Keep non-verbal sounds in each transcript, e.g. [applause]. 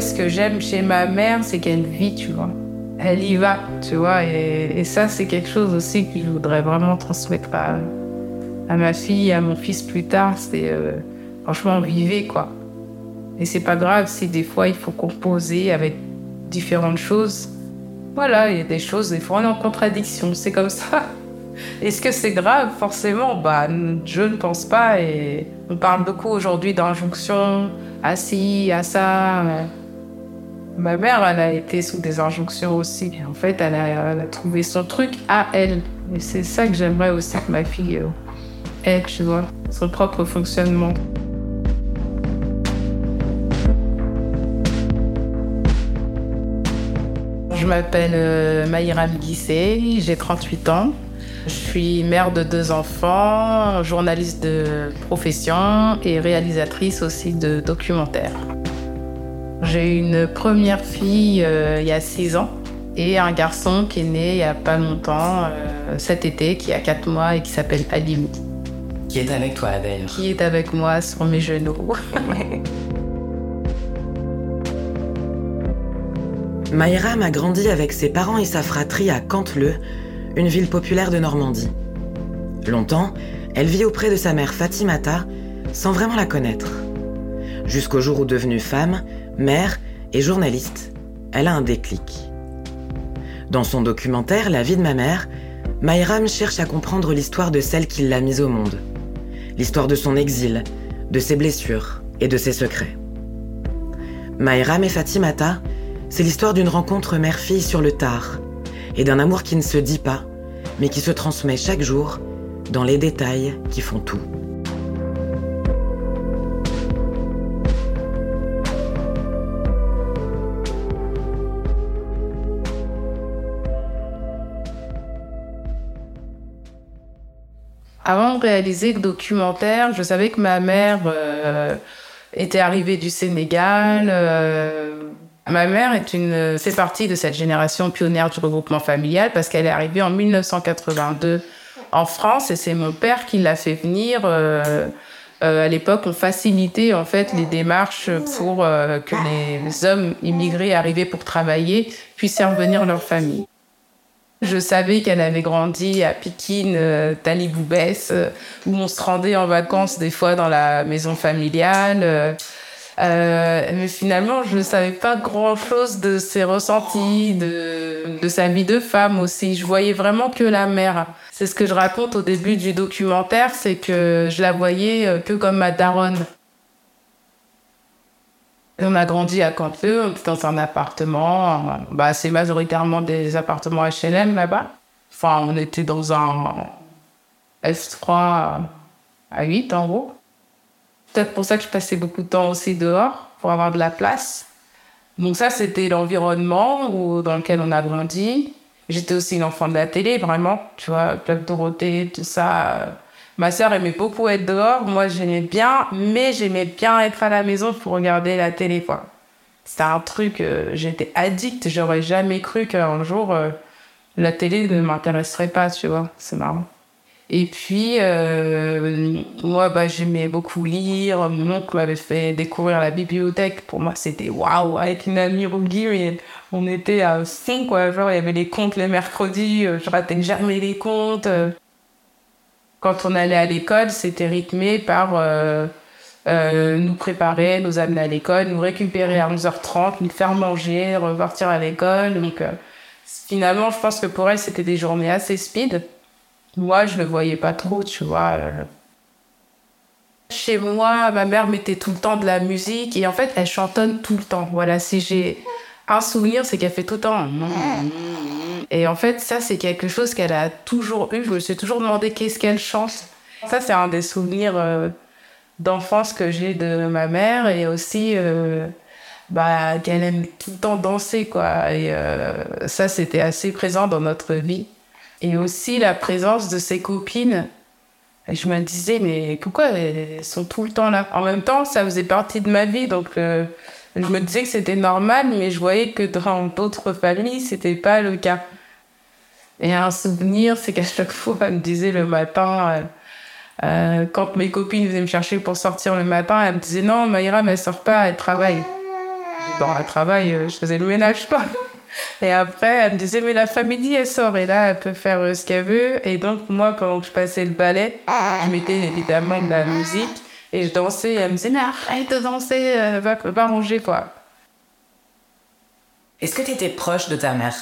Ce que j'aime chez ma mère, c'est qu'elle vit, tu vois. Elle y va, tu vois. Et, ça, c'est quelque chose aussi que je voudrais vraiment transmettre à, ma fille, à mon fils plus tard. C'est euh, franchement, vivez, quoi. Et c'est pas grave si des fois il faut composer avec différentes choses. Voilà, il y a des choses, des fois on est en contradiction, c'est comme ça. [laughs] Est-ce que c'est grave? Forcément, bah, je ne pense pas. Et on parle beaucoup aujourd'hui d'injonctions, à ci, à ça. Ma mère, elle a été sous des injonctions aussi. En fait, elle a, trouvé son truc à elle. Et c'est ça que j'aimerais aussi que ma fille euh, ait, tu vois, son propre fonctionnement. Je m'appelle euh, Maïram Guissé, j'ai 38 ans. Je suis mère de deux enfants, journaliste de profession et réalisatrice aussi de documentaires. J'ai une première fille euh, il y a six ans et un garçon qui est né il n'y a pas longtemps, euh, cet été, qui a quatre mois et qui s'appelle Alim. Qui est avec toi, Adèle Qui est avec moi sur mes genoux. [laughs] Mayram a grandi avec ses parents et sa fratrie à Canteleu, une ville populaire de Normandie. Longtemps, elle vit auprès de sa mère Fatimata sans vraiment la connaître. Jusqu'au jour où devenue femme, mère et journaliste, elle a un déclic. Dans son documentaire La vie de ma mère, Mayram cherche à comprendre l'histoire de celle qui l'a mise au monde. L'histoire de son exil, de ses blessures et de ses secrets. Mayram et Fatimata, c'est l'histoire d'une rencontre mère-fille sur le tard, et d'un amour qui ne se dit pas, mais qui se transmet chaque jour dans les détails qui font tout. De réaliser le documentaire, je savais que ma mère euh, était arrivée du Sénégal. Euh, Ma mère est une, fait partie de cette génération pionnière du regroupement familial parce qu'elle est arrivée en 1982 en France et c'est mon père qui l'a fait venir. Euh, à l'époque, on facilitait en fait les démarches pour que les hommes immigrés arrivés pour travailler puissent revenir leur famille. Je savais qu'elle avait grandi à Pikine, euh, Taliboubès, où on se rendait en vacances des fois dans la maison familiale. Euh, mais finalement, je ne savais pas grand-chose de ses ressentis, de, de sa vie de femme aussi. Je voyais vraiment que la mère. C'est ce que je raconte au début du documentaire, c'est que je la voyais euh, que comme ma daronne. On a grandi à Canteleu, on était dans un appartement. Bah, c'est majoritairement des appartements HLM là-bas. Enfin, on était dans un F3 à 8 en gros peut-être pour ça que je passais beaucoup de temps aussi dehors pour avoir de la place. Donc ça, c'était l'environnement dans lequel on a grandi. J'étais aussi une enfant de la télé, vraiment. Tu vois, Club Dorothée, tout ça. Ma sœur aimait beaucoup être dehors. Moi, j'aimais bien, mais j'aimais bien être à la maison pour regarder la télé, quoi. C'était un truc, euh, j'étais addict. J'aurais jamais cru qu'un jour, euh, la télé ne m'intéresserait pas, tu vois. C'est marrant. Et puis, euh, moi, bah, j'aimais beaucoup lire. Mon oncle m'avait fait découvrir la bibliothèque. Pour moi, c'était waouh, avec une amie Rougi, on était à fond, quoi. Genre, il y avait les contes les mercredis, je ratais jamais les contes. Quand on allait à l'école, c'était rythmé par euh, euh, nous préparer, nous amener à l'école, nous récupérer à 11h30, nous faire manger, repartir à l'école. Donc, euh, finalement, je pense que pour elle, c'était des journées assez speed. Moi, je le voyais pas trop, tu vois. Euh. Chez moi, ma mère mettait tout le temps de la musique et en fait, elle chantonne tout le temps. Voilà, si j'ai un souvenir, c'est qu'elle fait tout le temps. Et en fait, ça, c'est quelque chose qu'elle a toujours eu. Je me suis toujours demandé qu'est-ce qu'elle chante. Ça, c'est un des souvenirs euh, d'enfance que j'ai de ma mère et aussi euh, bah, qu'elle aime tout le temps danser, quoi. Et ça, c'était assez présent dans notre vie. Et aussi la présence de ses copines. Et je me disais, mais pourquoi elles sont tout le temps là? En même temps, ça faisait partie de ma vie, donc euh, je me disais que c'était normal, mais je voyais que dans d'autres familles, c'était pas le cas. Et un souvenir, c'est qu'à chaque fois, elle me disait le matin, euh, euh, quand mes copines venaient me chercher pour sortir le matin, elle me disait non, Maïra, elle sort pas, elle travaille. dans le travail, euh, je faisais le ménage pas. Et après, elle me disait, mais la famille, elle sort, et là, elle peut faire ce qu'elle veut. Et donc, moi, que je passais le ballet, je mettais évidemment de la musique, et je dansais, elle me disait, mais arrête de danser, euh, va, va manger, quoi. Est-ce que tu étais proche de ta mère?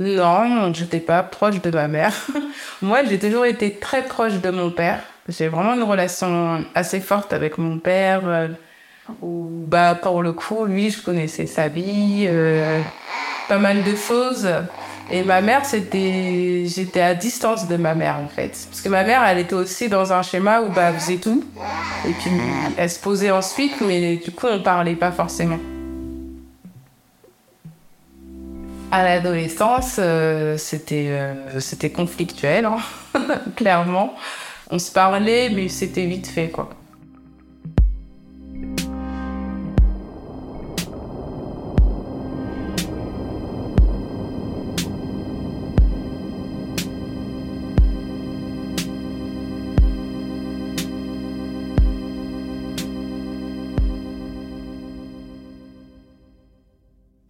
Non, je n'étais pas proche de ma mère. [laughs] moi, j'ai toujours été très proche de mon père. J'ai vraiment une relation assez forte avec mon père. euh, où, bah, pour le coup, lui, je connaissais sa vie, euh, pas mal de choses. Et ma mère, c'était, j'étais à distance de ma mère, en fait. Parce que ma mère, elle était aussi dans un schéma où, bah, elle faisait tout. Et puis, elle se posait ensuite, mais du coup, on parlait pas forcément. À l'adolescence, euh, c'était, euh, c'était conflictuel, hein, [laughs] clairement. On se parlait, mais c'était vite fait, quoi.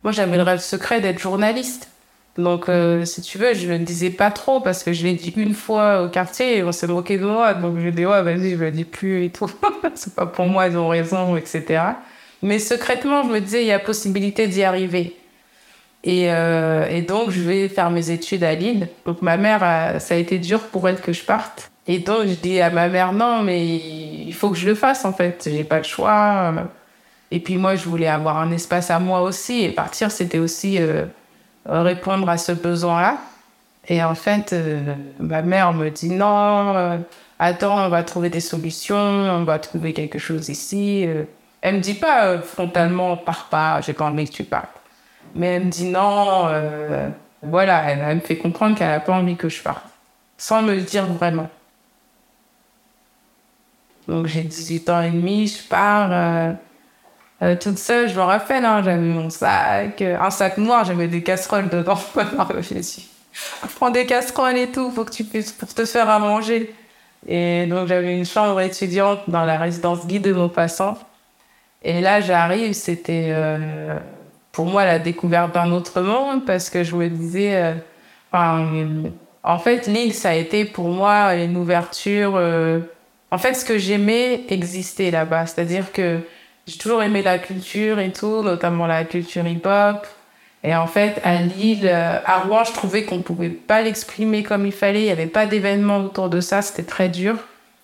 Moi, j'avais le rêve secret d'être journaliste. Donc, euh, si tu veux, je ne le disais pas trop parce que je l'ai dit une fois au quartier et on s'est moqué de moi. Donc, je dis, ouais, vas-y, je le dis plus et tout. [laughs] C'est pas pour moi, ils ont raison, etc. Mais secrètement, je me disais, il y a possibilité d'y arriver. Et, euh, donc, je vais faire mes études à Lille. Donc, ma mère, ça a été dur pour elle que je parte. Et donc, je dis à ma mère, non, mais il faut que je le fasse, en fait. J'ai pas le choix. Et puis, moi, je voulais avoir un espace à moi aussi. Et partir, c'était aussi euh, répondre à ce besoin-là. Et en fait, euh, ma mère me dit, non, euh, attends, on va trouver des solutions, on va trouver quelque chose ici. Elle me dit pas frontalement, pars pas, j'ai pas envie que tu partes. Mais elle me dit non, voilà, elle, elle me fait comprendre qu'elle a pas envie que je parte. Sans me le dire vraiment. Donc j'ai 18 ans et demi, je pars euh, toute seule, je me rappelle, hein, j'avais mon sac, euh, un sac noir, j'avais des casseroles dedans. [laughs] je suis prends des casseroles et tout, faut que tu puisses pour te faire à manger. Et donc j'avais une chambre étudiante dans la résidence guide de Maupassant. Et là, j'arrive, c'était euh, pour moi la découverte d'un autre monde parce que je me disais, euh, enfin, en fait, l'île, ça a été pour moi une ouverture. en fait, ce que j'aimais existait là-bas, c'est-à-dire que j'ai toujours aimé la culture et tout, notamment la culture hip-hop. Et en fait, à Lille, euh, à Rouen, je trouvais qu'on pouvait pas l'exprimer comme il fallait. Il y avait pas d'événements autour de ça. C'était très dur.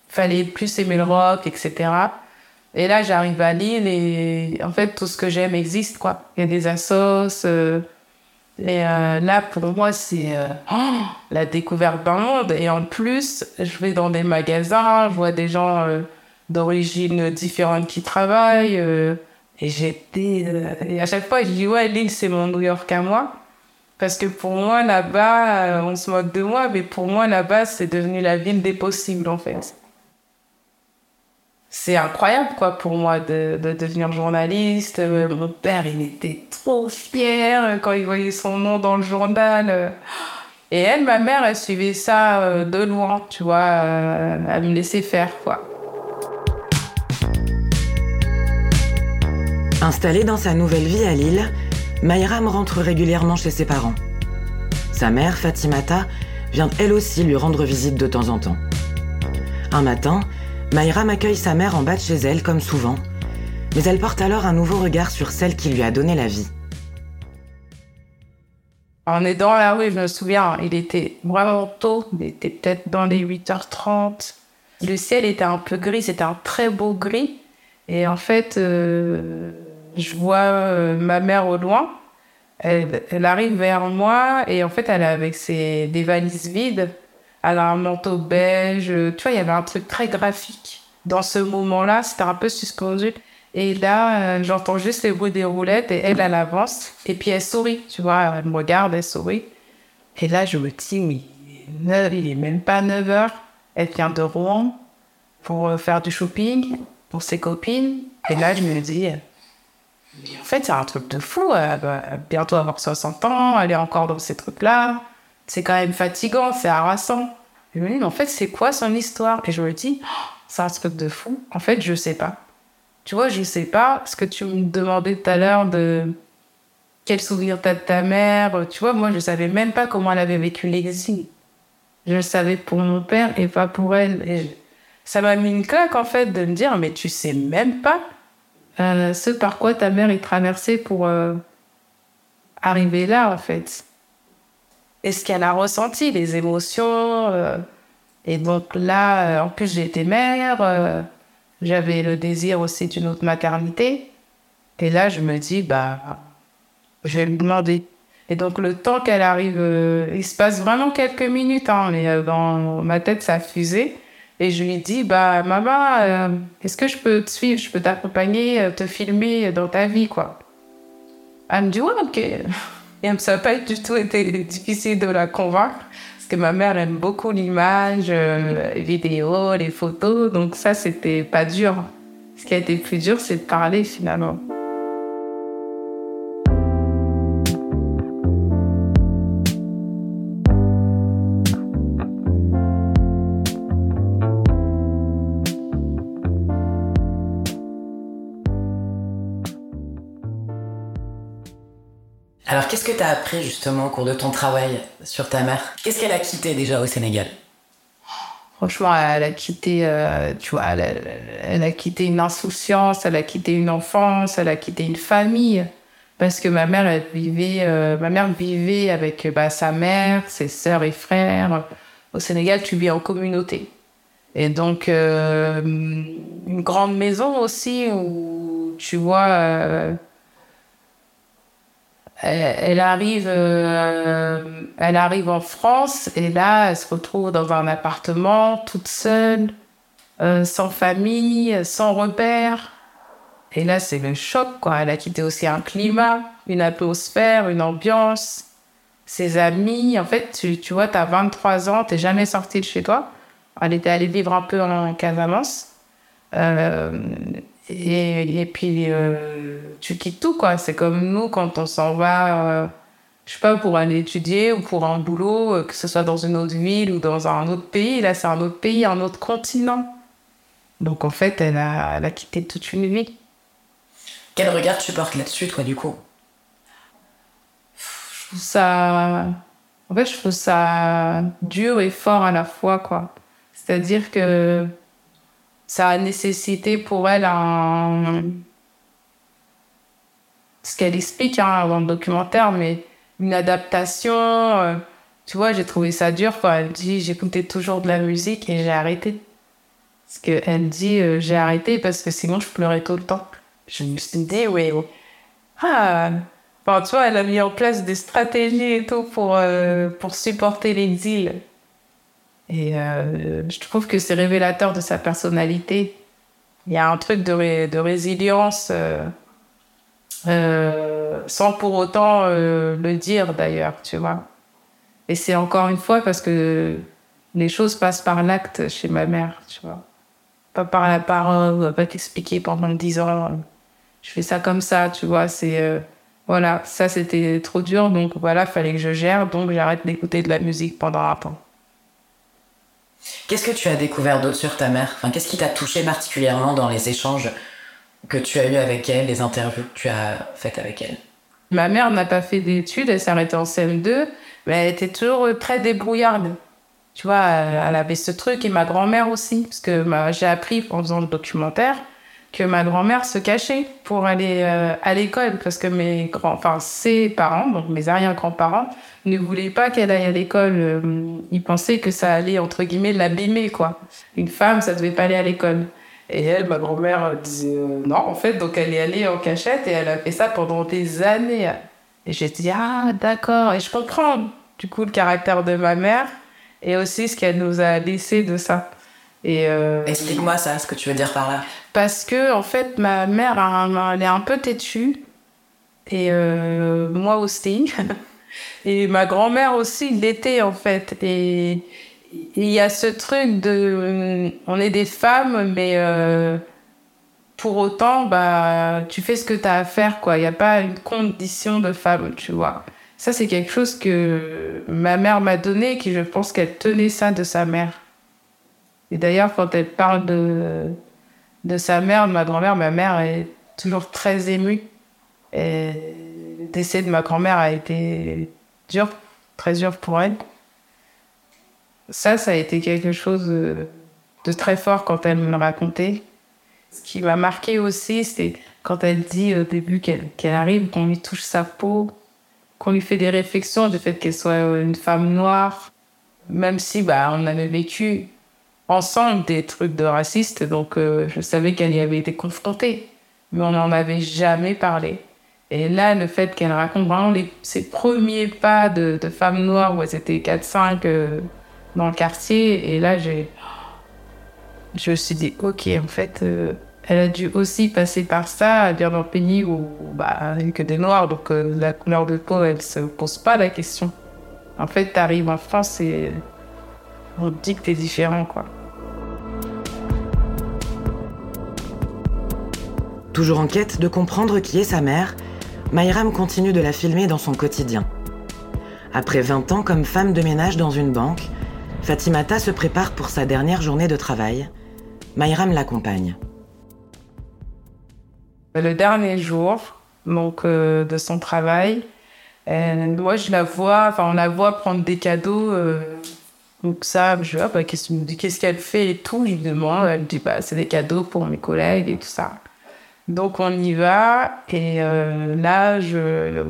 Fallait plus aimer le rock, etc. Et là, j'arrive à Lille et en fait, tout ce que j'aime existe, quoi. Il y a des assos. euh, et euh, là, pour moi, c'est oh, la découverte d'un monde. Et en plus, je vais dans des magasins, je vois des gens d'origine différente qui travaillent. euh, et j'étais. euh, à chaque fois, je dis, ouais, Lille, c'est mon New York à moi. Parce que pour moi, là-bas, euh, on se moque de moi, mais pour moi, là-bas, c'est devenu la ville des possibles, en fait. C'est incroyable, quoi, pour moi, de, de devenir journaliste. Euh, mon père, il était trop fier quand il voyait son nom dans le journal. Et elle, ma mère, elle suivait ça de loin, tu vois. elle me laissait faire, quoi. Installée dans sa nouvelle vie à Lille, Mayram rentre régulièrement chez ses parents. Sa mère, Fatimata, vient elle aussi lui rendre visite de temps en temps. Un matin, Mayram accueille sa mère en bas de chez elle, comme souvent, mais elle porte alors un nouveau regard sur celle qui lui a donné la vie. On est dans la rue, je me souviens, il était vraiment tôt, il était peut-être dans les 8h30. Le ciel était un peu gris, c'était un très beau gris. Et en fait, euh, je vois euh, ma mère au loin. Elle, arrive vers moi et en fait, elle est avec ses, des valises vides. Elle a un manteau beige. Tu vois, il y avait un truc très graphique. Dans ce moment-là, c'était un peu suspendu. Et là, euh, j'entends juste les bruits des roulettes et elle, elle avance. Et puis elle sourit, tu vois, elle me regarde, elle sourit. Et là, je me dis, mais il est même pas 9 heures. Elle vient de Rouen pour euh, faire du shopping pour ses copines. Et là, je me dis, en fait, c'est un truc de fou. Elle va bientôt avoir 60 ans, elle est encore dans ces trucs-là. C'est quand même fatigant, c'est harassant. Je me dis, mais en fait, c'est quoi son histoire? Et je me dis, oh, c'est un truc de fou. En fait, je sais pas. tu vois, je sais pas ce que tu me demandais tout à l'heure de quel souvenir t'as de ta mère. Tu vois, moi, je savais même pas comment elle avait vécu l'exil. Je le savais pour mon père et pas pour elle. Ça m'a mis une claque, en fait, de me dire, mais tu sais même pas euh, ce par quoi ta mère est traversée pour euh, arriver là, en fait. Et ce qu'elle a ressenti, les émotions. euh, et donc là, en plus, été mère. j'avais le désir aussi d'une autre maternité. Et là, je me dis, bah, je vais lui demander. Et donc, le temps qu'elle arrive, il se passe vraiment quelques minutes, hein, mais dans ma tête, ça fusé. Et je lui dis, bah, maman, euh, est-ce que je peux te suivre, je peux t'accompagner, euh, te filmer dans ta vie, quoi. Elle me dit, ouais, ok. [laughs] Et ça n'a pas du tout été difficile de la convaincre, parce que ma mère aime beaucoup l'image, euh, les vidéos, les photos, donc ça, c'était pas dur. Ce qui a été plus dur, c'est de parler finalement. Alors, qu'est-ce que tu as appris justement au cours de ton travail sur ta mère? Qu'est-ce qu'elle a quitté déjà au Sénégal? Franchement, elle a quitté, euh, tu vois, elle, a quitté une insouciance, elle a quitté une enfance, elle a quitté une famille. Parce que ma mère, vivait, euh, ma mère vivait avec bah, sa mère, ses sœurs et frères. Au Sénégal, tu vis en communauté. Et donc, euh, une grande maison aussi où, tu vois, elle, elle arrive, euh, elle arrive en France et là, elle se retrouve dans un appartement toute seule, euh, sans famille, sans repère. Et là, c'est le choc, quoi. Elle a quitté aussi un climat, une atmosphère, une ambiance, ses amis. En fait, tu, tu vois, tu as 23 ans, tu jamais sorti de chez toi. Elle était allée vivre un peu en Casamance. Euh, et, et puis, euh, tu quittes tout, quoi. C'est comme nous quand on s'en va, euh, je sais pas, pour aller étudier ou pour un boulot, euh, que ce soit dans une autre ville ou dans un autre pays. Là, c'est un autre pays, un autre continent. Donc, en fait, elle a, elle a quitté toute une vie. Quel regard tu portes là-dessus, toi, du coup? Je trouve ça. En fait, je trouve ça dur et fort à la fois, quoi. C'est-à-dire que ça a nécessité pour elle un. Ce qu'elle explique hein, dans le documentaire, mais une adaptation. euh, tu vois, j'ai trouvé ça dur quand elle dit j'écoutais toujours de la musique et j'ai arrêté. Parce qu'elle dit euh, j'ai arrêté parce que sinon je pleurais tout le temps. Je me suis dit, oui. Ah, Enfin, tu vois, elle a mis en place des stratégies et tout pour, euh, pour supporter l'exil. Et euh, je trouve que c'est révélateur de sa personnalité. Il y a un truc de, ré- de résilience, euh, euh, sans pour autant euh, le dire d'ailleurs, tu vois. Et c'est encore une fois parce que les choses passent par l'acte chez ma mère, tu vois. Pas par la parole, pas t'expliquer pendant 10 ans. Je fais ça comme ça, tu vois. C'est. euh, voilà, ça c'était trop dur, donc voilà, fallait que je gère, donc j'arrête d'écouter de la musique pendant un temps. Qu'est-ce que tu as découvert d'autre sur ta mère enfin, Qu'est-ce qui t'a touché particulièrement dans les échanges que tu as eus avec elle, les interviews que tu as faites avec elle? Ma mère n'a pas fait d'études, elle s'est arrêtée en CM2, mais elle était toujours euh, très débrouillarde. Tu vois, elle elle avait ce truc, et ma grand-mère aussi, parce que ma- j'ai appris en faisant le documentaire que ma grand-mère se cachait pour aller euh, à l'école, parce que mes grands, enfin ses parents, donc mes arrière-grands-parents, ne voulaient pas qu'elle aille à l'école. Euh, Ils pensaient que ça allait, entre guillemets, l'abîmer, quoi. Une femme, ça devait pas aller à l'école. Et elle, ma grand-mère, euh, disait non, en fait, donc elle est allée en cachette et elle a fait ça pendant des années. Et j'ai dit, ah, d'accord. Et je comprends, du coup, le caractère de ma mère et aussi ce qu'elle nous a laissé de ça. Et euh, Explique-moi ça, ce que tu veux dire par là. parce que, en fait, ma mère, elle est un peu têtue. Et euh, moi aussi. [laughs] et ma grand-mère aussi l'était, en fait. Et et il y a ce truc de. On est des femmes, mais euh, pour autant, bah, tu fais ce que tu as à faire, quoi. Il n'y a pas une condition de femme, tu vois. Ça, c'est quelque chose que ma mère m'a donné, qui je pense qu'elle tenait ça de sa mère. Et d'ailleurs, quand elle parle de, de sa mère, de ma grand-mère. Ma mère est toujours très émue. Le décès de ma grand-mère a été dur, très dur pour elle. Ça, ça a été quelque chose de, très fort quand elle me le racontait. Ce qui m'a marqué aussi, c'est quand elle dit au début qu'elle arrive, qu'on lui touche sa peau, qu'on lui fait des réflexions du fait qu'elle soit une femme noire, même si bah, on avait vécu ensemble des trucs de racistes, donc euh, je savais qu'elle y avait été confrontée, mais on n'en avait jamais parlé. Et là, le fait qu'elle raconte vraiment les, ses premiers pas de, de femme noire, où elles étaient 4-5 euh, dans le quartier, et là, j'ai, je me suis dit, ok, en fait, euh, elle a dû aussi passer par ça, dire dans le pays où bah, que des noirs, donc la couleur de peau, elle se pose pas la question. En fait, tu arrives en France et on te dit que tu es différent, quoi. Toujours en quête de comprendre qui est sa mère, Mayram continue de la filmer dans son quotidien. Après 20 ans comme femme de ménage dans une banque, Fatimata se prépare pour sa dernière journée de travail. Mayram l'accompagne. Le dernier jour donc, euh, de son travail, moi, je la vois, enfin, on la voit prendre des cadeaux. Euh, donc ça, je vois, bah, qu'est-ce qu'elle fait et tout. Demande, elle me dit, bah, c'est des cadeaux pour mes collègues et tout ça. Donc on y va. Et euh, là, je,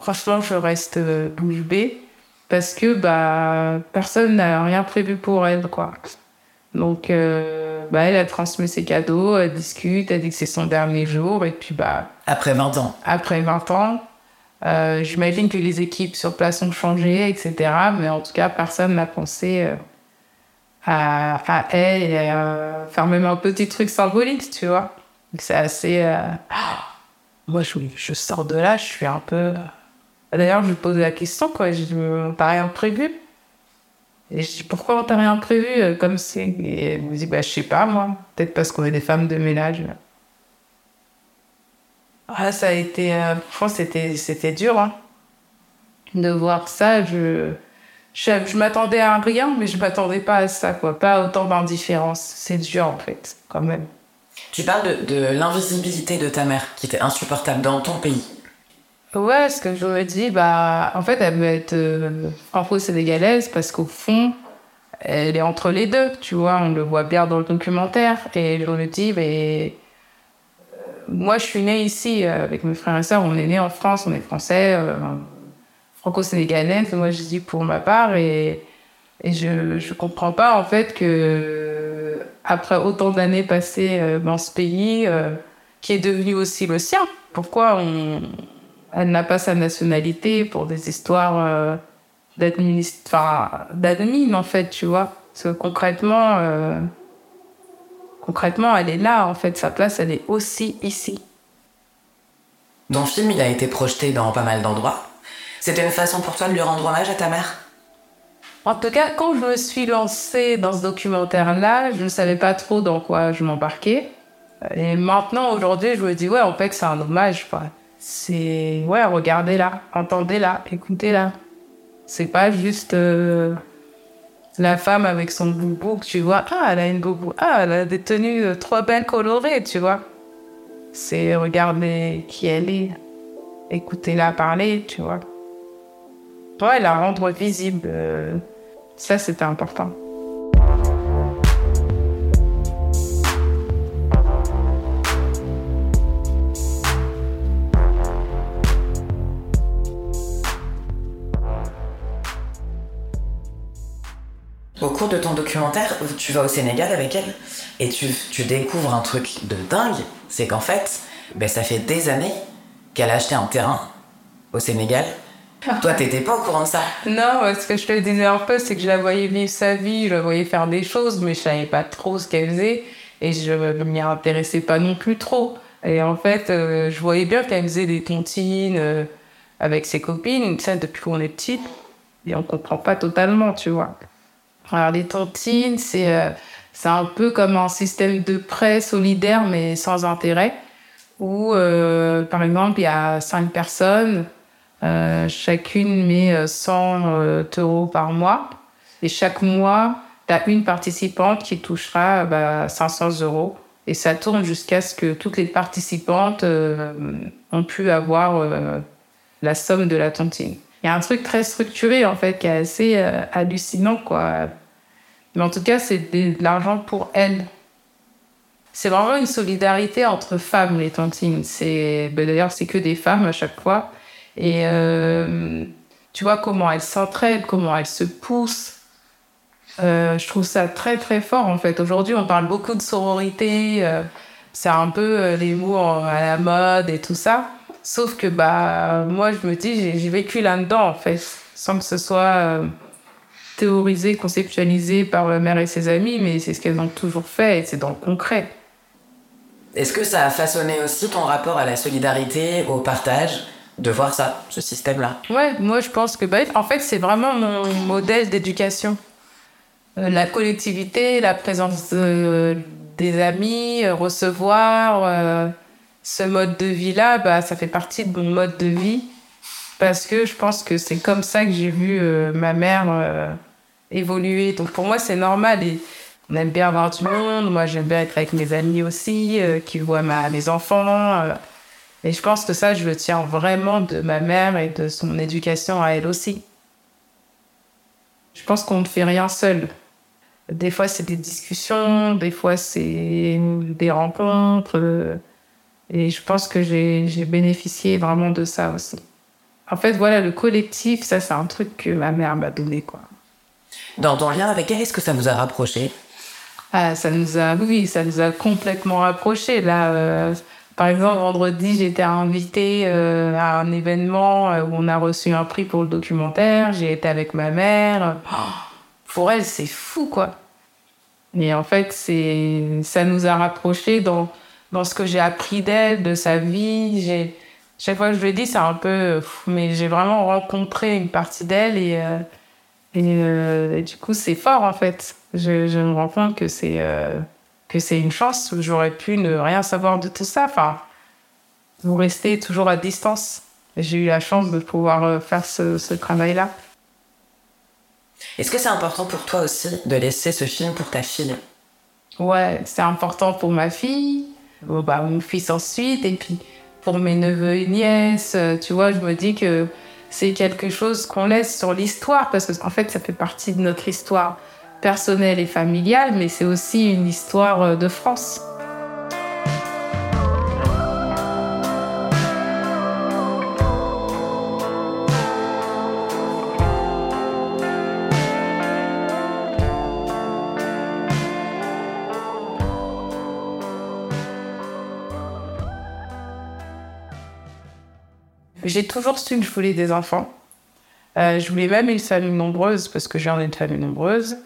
franchement, je reste bouche bée parce que bah, personne n'a rien prévu pour elle, quoi. Donc, euh, bah, elle a transmis ses cadeaux, elle discute, elle dit que c'est son dernier jour, et puis bah... Après 20 ans. Après 20 ans, euh, j'imagine que les équipes sur place ont changé, etc. Mais en tout cas, personne n'a pensé euh, à, à, elle et faire même un petit truc symbolique, tu vois. C'est assez. Euh, [gasps] moi, je, sors de là, je suis un peu. D'ailleurs, je me pose la question, quoi. Je t'as rien prévu? Et je dis, pourquoi on t'a rien prévu comme c'est Et elle me dit, bah, je sais pas, moi. Peut-être parce qu'on est des femmes de ménage. Ah, ça a été. Euh, c'était, c'était dur hein, de voir ça. Je, je, m'attendais à rien, mais je m'attendais pas à ça, quoi. Pas autant d'indifférence. C'est dur, en fait, quand même. Tu parles de, de l'invisibilité de ta mère, qui était insupportable dans ton pays. Ouais, ce que je me dis, bah, en fait, elle veut être euh, franco-sénégalaise parce qu'au fond, elle est entre les deux, tu vois, on le voit bien dans le documentaire. Et je me dis, mais moi, je suis née ici euh, avec mes frères et sœurs. On est nés en France, on est français, euh, franco-sénégalais. Moi, je dis pour ma part. Et, et je ne comprends pas, en fait, que après autant d'années passées euh, dans ce pays, qui est devenu aussi le sien, pourquoi elle n'a pas sa nationalité pour des histoires d'admin, en fait, tu vois? Parce que concrètement concrètement, elle est là, en fait. Sa place, elle est aussi ici. Ton film, il a été projeté dans pas mal d'endroits. C'était une façon pour toi de lui rendre hommage à ta mère? En tout cas, quand je me suis lancée dans ce documentaire-là, je ne savais pas trop dans quoi je m'embarquais. Et maintenant, aujourd'hui, je me dis, ouais, en fait, c'est un hommage. C'est, ouais, regardez-la, entendez-la, écoutez-la. C'est pas juste. Euh, la femme avec son boubou, tu vois, ah, elle a une boubou, ah, elle a des tenues euh, trop belles colorées, tu vois. C'est regarder qui elle est, écouter-la parler, tu vois. Ouais, la rendre visible, euh, ça c'était important. Au cours de ton documentaire, tu vas au Sénégal avec elle et tu, tu découvres un truc de dingue, c'est qu'en fait, ben, ça fait des années qu'elle a acheté un terrain au Sénégal. [laughs] Toi, t'étais pas au courant de ça Non, ce que je te disais un peu, c'est que je la voyais vivre sa vie, je la voyais faire des choses, mais je savais pas trop ce qu'elle faisait et je m'y intéressais pas non plus trop. Et en fait, euh, je voyais bien qu'elle faisait des tontines euh, avec ses copines, ça depuis qu'on est petite, et on comprend pas totalement, tu vois. Alors, les tontines, c'est euh, c'est un peu comme un système de prêt solidaire, mais sans intérêt, où, par exemple, il y a cinq personnes, chacune met 100 euros par mois, et chaque mois, tu as une participante qui touchera bah, 500 euros. Et ça tourne jusqu'à ce que toutes les participantes euh, ont pu avoir euh, la somme de la tontine. Il y a un truc très structuré, en fait, qui est assez euh, hallucinant, quoi. Mais en tout cas, c'est de l'argent pour elles. C'est vraiment une solidarité entre femmes, les tontines. Ben, d'ailleurs, c'est que des femmes à chaque fois. Et tu vois comment elles s'entraident, comment elles se poussent. Euh, je trouve ça très très fort en fait. Aujourd'hui, on parle beaucoup de sororité. Euh, c'est un peu euh, les mots à la mode et tout ça. Sauf que bah moi, je me dis, j'ai vécu là-dedans en fait, sans que ce soit théorisé, conceptualisé par ma mère et ses amis, mais c'est ce qu'elles ont toujours fait et c'est dans le concret. Est-ce que ça a façonné aussi ton rapport à la solidarité, au partage? De voir ça, ce système-là Ouais, moi je pense que bah, en fait c'est vraiment mon modèle d'éducation. Euh, la collectivité, la présence des amis, euh, recevoir, euh, ce mode de vie-là, bah, ça fait partie de mon mode de vie parce que je pense que c'est comme ça que j'ai vu ma mère évoluer. Donc pour moi, c'est normal. Et on aime bien avoir du monde. Moi, j'aime bien être avec mes amis aussi, qui voient mes enfants. Et je pense que ça, je le tiens vraiment de ma mère et de son éducation à elle aussi. Je pense qu'on ne fait rien seul. Des fois, c'est des discussions, des fois, c'est des rencontres. Et je pense que j'ai bénéficié vraiment de ça aussi. En fait, voilà, le collectif, ça, c'est un truc que ma mère m'a donné, quoi. Dans ton lien avec elle, est-ce que ça vous a rapproché ah, ça nous a, oui, ça nous a complètement rapprochés. Là, euh, par exemple, vendredi, j'étais invitée euh, à un événement où on a reçu un prix pour le documentaire. J'ai été avec ma mère. Oh pour elle, c'est fou, quoi. Et en fait, c'est, ça nous a rapprochés dans, dans ce que j'ai appris d'elle, de sa vie. J'ai, chaque fois que je lui dis, c'est un peu, mais j'ai vraiment rencontré une partie d'elle et, euh, euh, et, du coup, c'est fort, en fait. Je, je me rends compte que c'est, euh, que c'est une chance. J'aurais pu ne rien savoir de tout ça. Enfin, vous restez toujours à distance. J'ai eu la chance de pouvoir faire ce, ce travail-là. Est-ce que c'est important pour toi aussi de laisser ce film pour ta fille? Ouais, c'est important pour ma fille, bah, mon fils ensuite, et puis pour mes neveux et nièces. Euh, tu vois, je me dis que c'est quelque chose qu'on laisse sur l'histoire, parce qu'en en fait, ça fait partie de notre histoire personnelle et familiale, mais c'est aussi une histoire euh, de France. J'ai toujours su que je voulais des enfants. Euh, je voulais même une famille nombreuse parce que j'ai une famille nombreuse.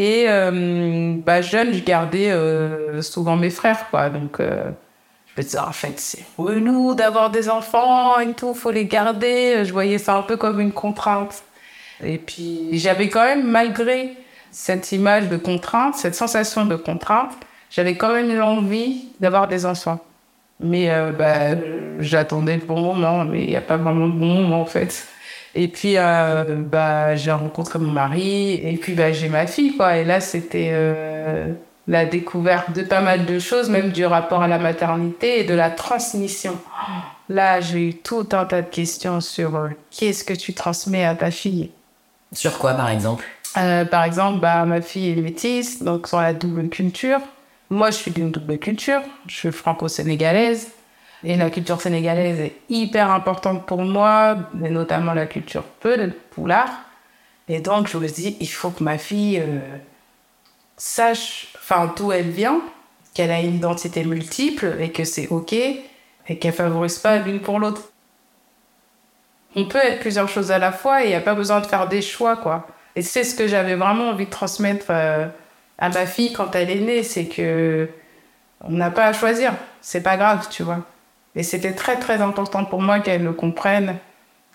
Et euh, bah, jeune, je gardais euh, souvent mes frères, quoi. Donc, je me disais, en fait, c'est nous d'avoir des enfants et tout, faut les garder. Je voyais ça un peu comme une contrainte. Et puis, j'avais quand même, malgré cette image de contrainte, cette sensation de contrainte, j'avais quand même l'envie d'avoir des enfants. Mais euh, bah, j'attendais le bon moment, mais il n'y a pas vraiment de bon moment en fait. Et puis, euh, bah, j'ai rencontré mon mari, et puis bah, j'ai ma fille, quoi. Et là, c'était euh, la découverte de pas mal de choses, même du rapport à la maternité et de la transmission. Là, j'ai eu tout un tas de questions sur qu'est-ce que tu transmets à ta fille? Sur quoi, par exemple? Par exemple, bah, ma fille est métisse, donc sur la double culture. Moi, je suis d'une double culture. Je suis franco-sénégalaise. Et la culture sénégalaise est hyper importante pour moi, mais notamment la culture Peul, Poulard. Et donc, je me dis, il faut que ma fille euh, sache d'où elle vient, qu'elle a une identité multiple et que c'est OK et qu'elle favorise pas l'une pour l'autre. On peut être plusieurs choses à la fois et il n'y a pas besoin de faire des choix, quoi. Et c'est ce que j'avais vraiment envie de transmettre euh, à ma fille quand elle est née, c'est que on n'a pas à choisir. C'est pas grave, tu vois. Et c'était très très important pour moi qu'elle le comprenne.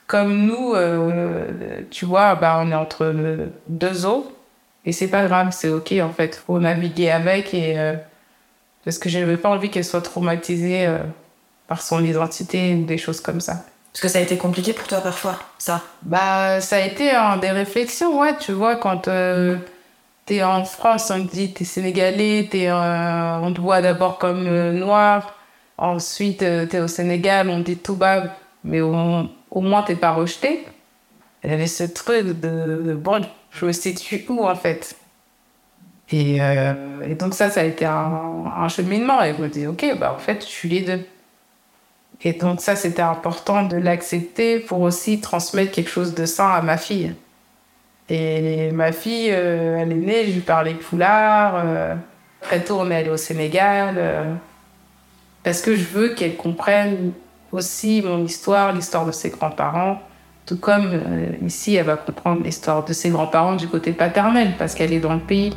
Comme nous, euh, tu vois, bah, on est entre deux eaux. Et c'est pas grave, c'est ok en fait. Faut naviguer avec et euh, parce que je n'avais pas envie qu'elle soit traumatisée euh, par son identité ou des choses comme ça. Est-ce que ça a été compliqué pour toi parfois, ça? Bah, ça a été des réflexions, ouais, tu vois, quand t'es en France, on te dit t'es sénégalais, t'es, euh, on te voit d'abord comme euh, noir, ensuite euh, t'es au Sénégal, on dit Toubab, mais au, au moins t'es pas rejeté. Il y avait ce truc de, bon, je me situe où en fait? Et, euh, et donc ça, ça a été un, cheminement. Et je me dis, ok, bah en fait, je suis les deux. Et donc ça, c'était important de l'accepter pour aussi transmettre quelque chose de sain à ma fille. Et ma fille, euh, elle est née, je lui parlais foulard. Euh, très tôt, on est allé au Sénégal. Parce que je veux qu'elle comprenne aussi mon histoire, l'histoire de ses grands-parents. Tout comme euh, ici, elle va comprendre l'histoire de ses grands-parents du côté paternel, parce qu'elle est dans le pays.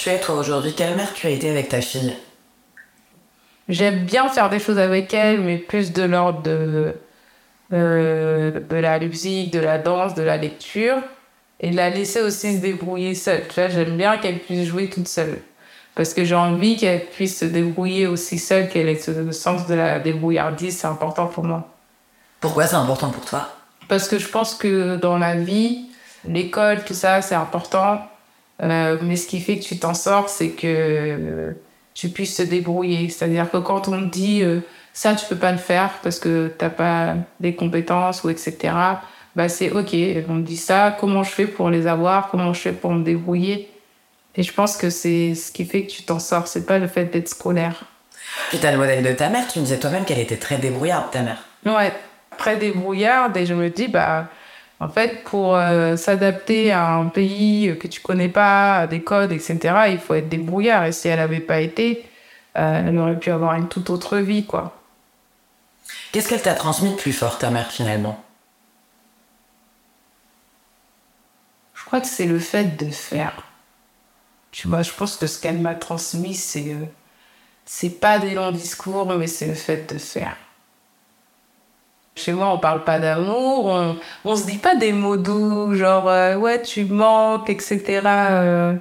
Tu es toi aujourd'hui Quelle mère tu as été avec ta fille? J'aime bien faire des choses avec elle, mais plus de l'ordre de, euh, de la musique, de la danse, de la lecture. Et la laisser aussi se débrouiller seule. Tu vois, j'aime bien qu'elle puisse jouer toute seule. Parce que j'ai envie qu'elle puisse se débrouiller aussi seule, qu'elle ait ce sens de la débrouillardise, c'est important pour moi. Pourquoi c'est important pour toi? Parce que je pense que dans la vie, l'école, tout ça, c'est important. Euh, mais ce qui fait que tu t'en sors, c'est que euh, tu puisses te débrouiller. C'est-à-dire que quand on te dit euh, ça, tu peux pas le faire parce que t'as pas les compétences ou etc. Bah c'est ok. On me dit ça. Comment je fais pour les avoir? Comment je fais pour me débrouiller? Et je pense que c'est ce qui fait que tu t'en sors. C'est pas le fait d'être scolaire. Puis t'as le modèle de ta mère, tu me disais toi-même qu'elle était très débrouillarde, ta mère. Ouais, très débrouillarde et je me dis, bah, en fait, pour euh, s'adapter à un pays que tu connais pas, à des codes, etc., il faut être débrouillard. Et si elle n'avait pas été, euh, elle aurait pu avoir une toute autre vie, quoi. Qu'est-ce qu'elle t'a transmis de plus fort, ta mère, finalement? Je crois que c'est le fait de faire. Tu vois, je pense que ce qu'elle m'a transmis, c'est euh, c'est pas des longs discours, mais c'est le fait de faire. Chez moi, on parle pas d'amour, on, on se dit pas des mots doux, genre euh, ouais, tu manques, etc. Euh,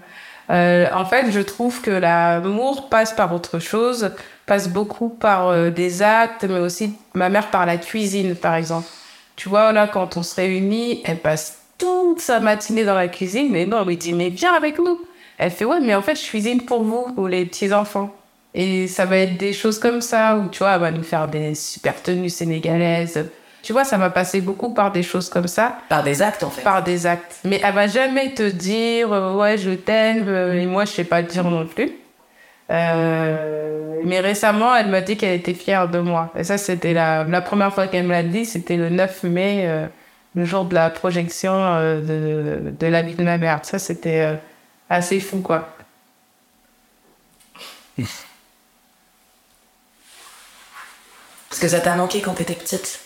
euh, en fait, je trouve que l'amour passe par autre chose, passe beaucoup par des actes, mais aussi ma mère par la cuisine, par exemple. Tu vois, là, quand on se réunit, elle passe toute sa matinée dans la cuisine, mais non, on lui dit, mais viens avec nous. Elle fait, ouais, mais en fait, je cuisine pour vous, pour les petits-enfants. Et ça va être des choses comme ça, où tu vois, elle va nous faire des super tenues sénégalaises. Tu vois, ça m'a passé beaucoup par des choses comme ça, Par des actes, en fait. par des actes. Mais elle va jamais te dire, euh, ouais, je t'aime, euh, et moi, je sais pas le dire non plus. Euh, mais récemment, elle m'a dit qu'elle était fière de moi. Et ça, c'était la, la première fois qu'elle me l'a dit, c'était le 9 mai, euh, le jour de la projection euh, de, de la vie de ma mère. Ça, c'était euh, assez fou, quoi. [laughs] Parce que ça t'a manqué quand t'étais petite.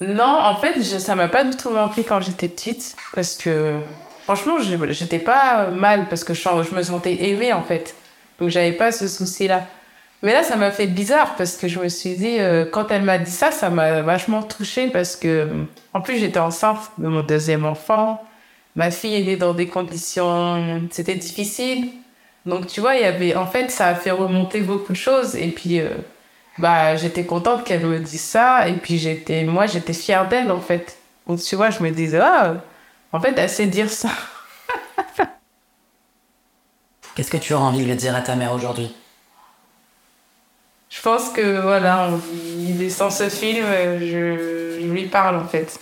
Non, en fait, je, ça m'a pas du tout manqué quand j'étais petite. Parce que, franchement, j'étais pas mal parce que je, me sentais aimée, en fait. Donc, j'avais pas ce souci-là. Mais là, ça m'a fait bizarre parce que je me suis dit, euh, quand elle m'a dit ça, ça m'a vachement touchée parce que, euh, en plus, j'étais enceinte de mon deuxième enfant. Ma fille née dans des conditions, c'était difficile. Donc, tu vois, il y avait, en fait, ça a fait remonter beaucoup de choses. Et puis, euh, bah, j'étais contente qu'elle me dise ça. Et puis, j'étais, moi, j'étais fière d'elle, en fait. Donc, tu vois, je me disais, ah, en fait, elle sait dire ça. [laughs] Qu'est-ce que tu aurais envie de dire à ta mère aujourd'hui? Je pense que, voilà, est sans ce film, euh, je, je lui parle, en fait.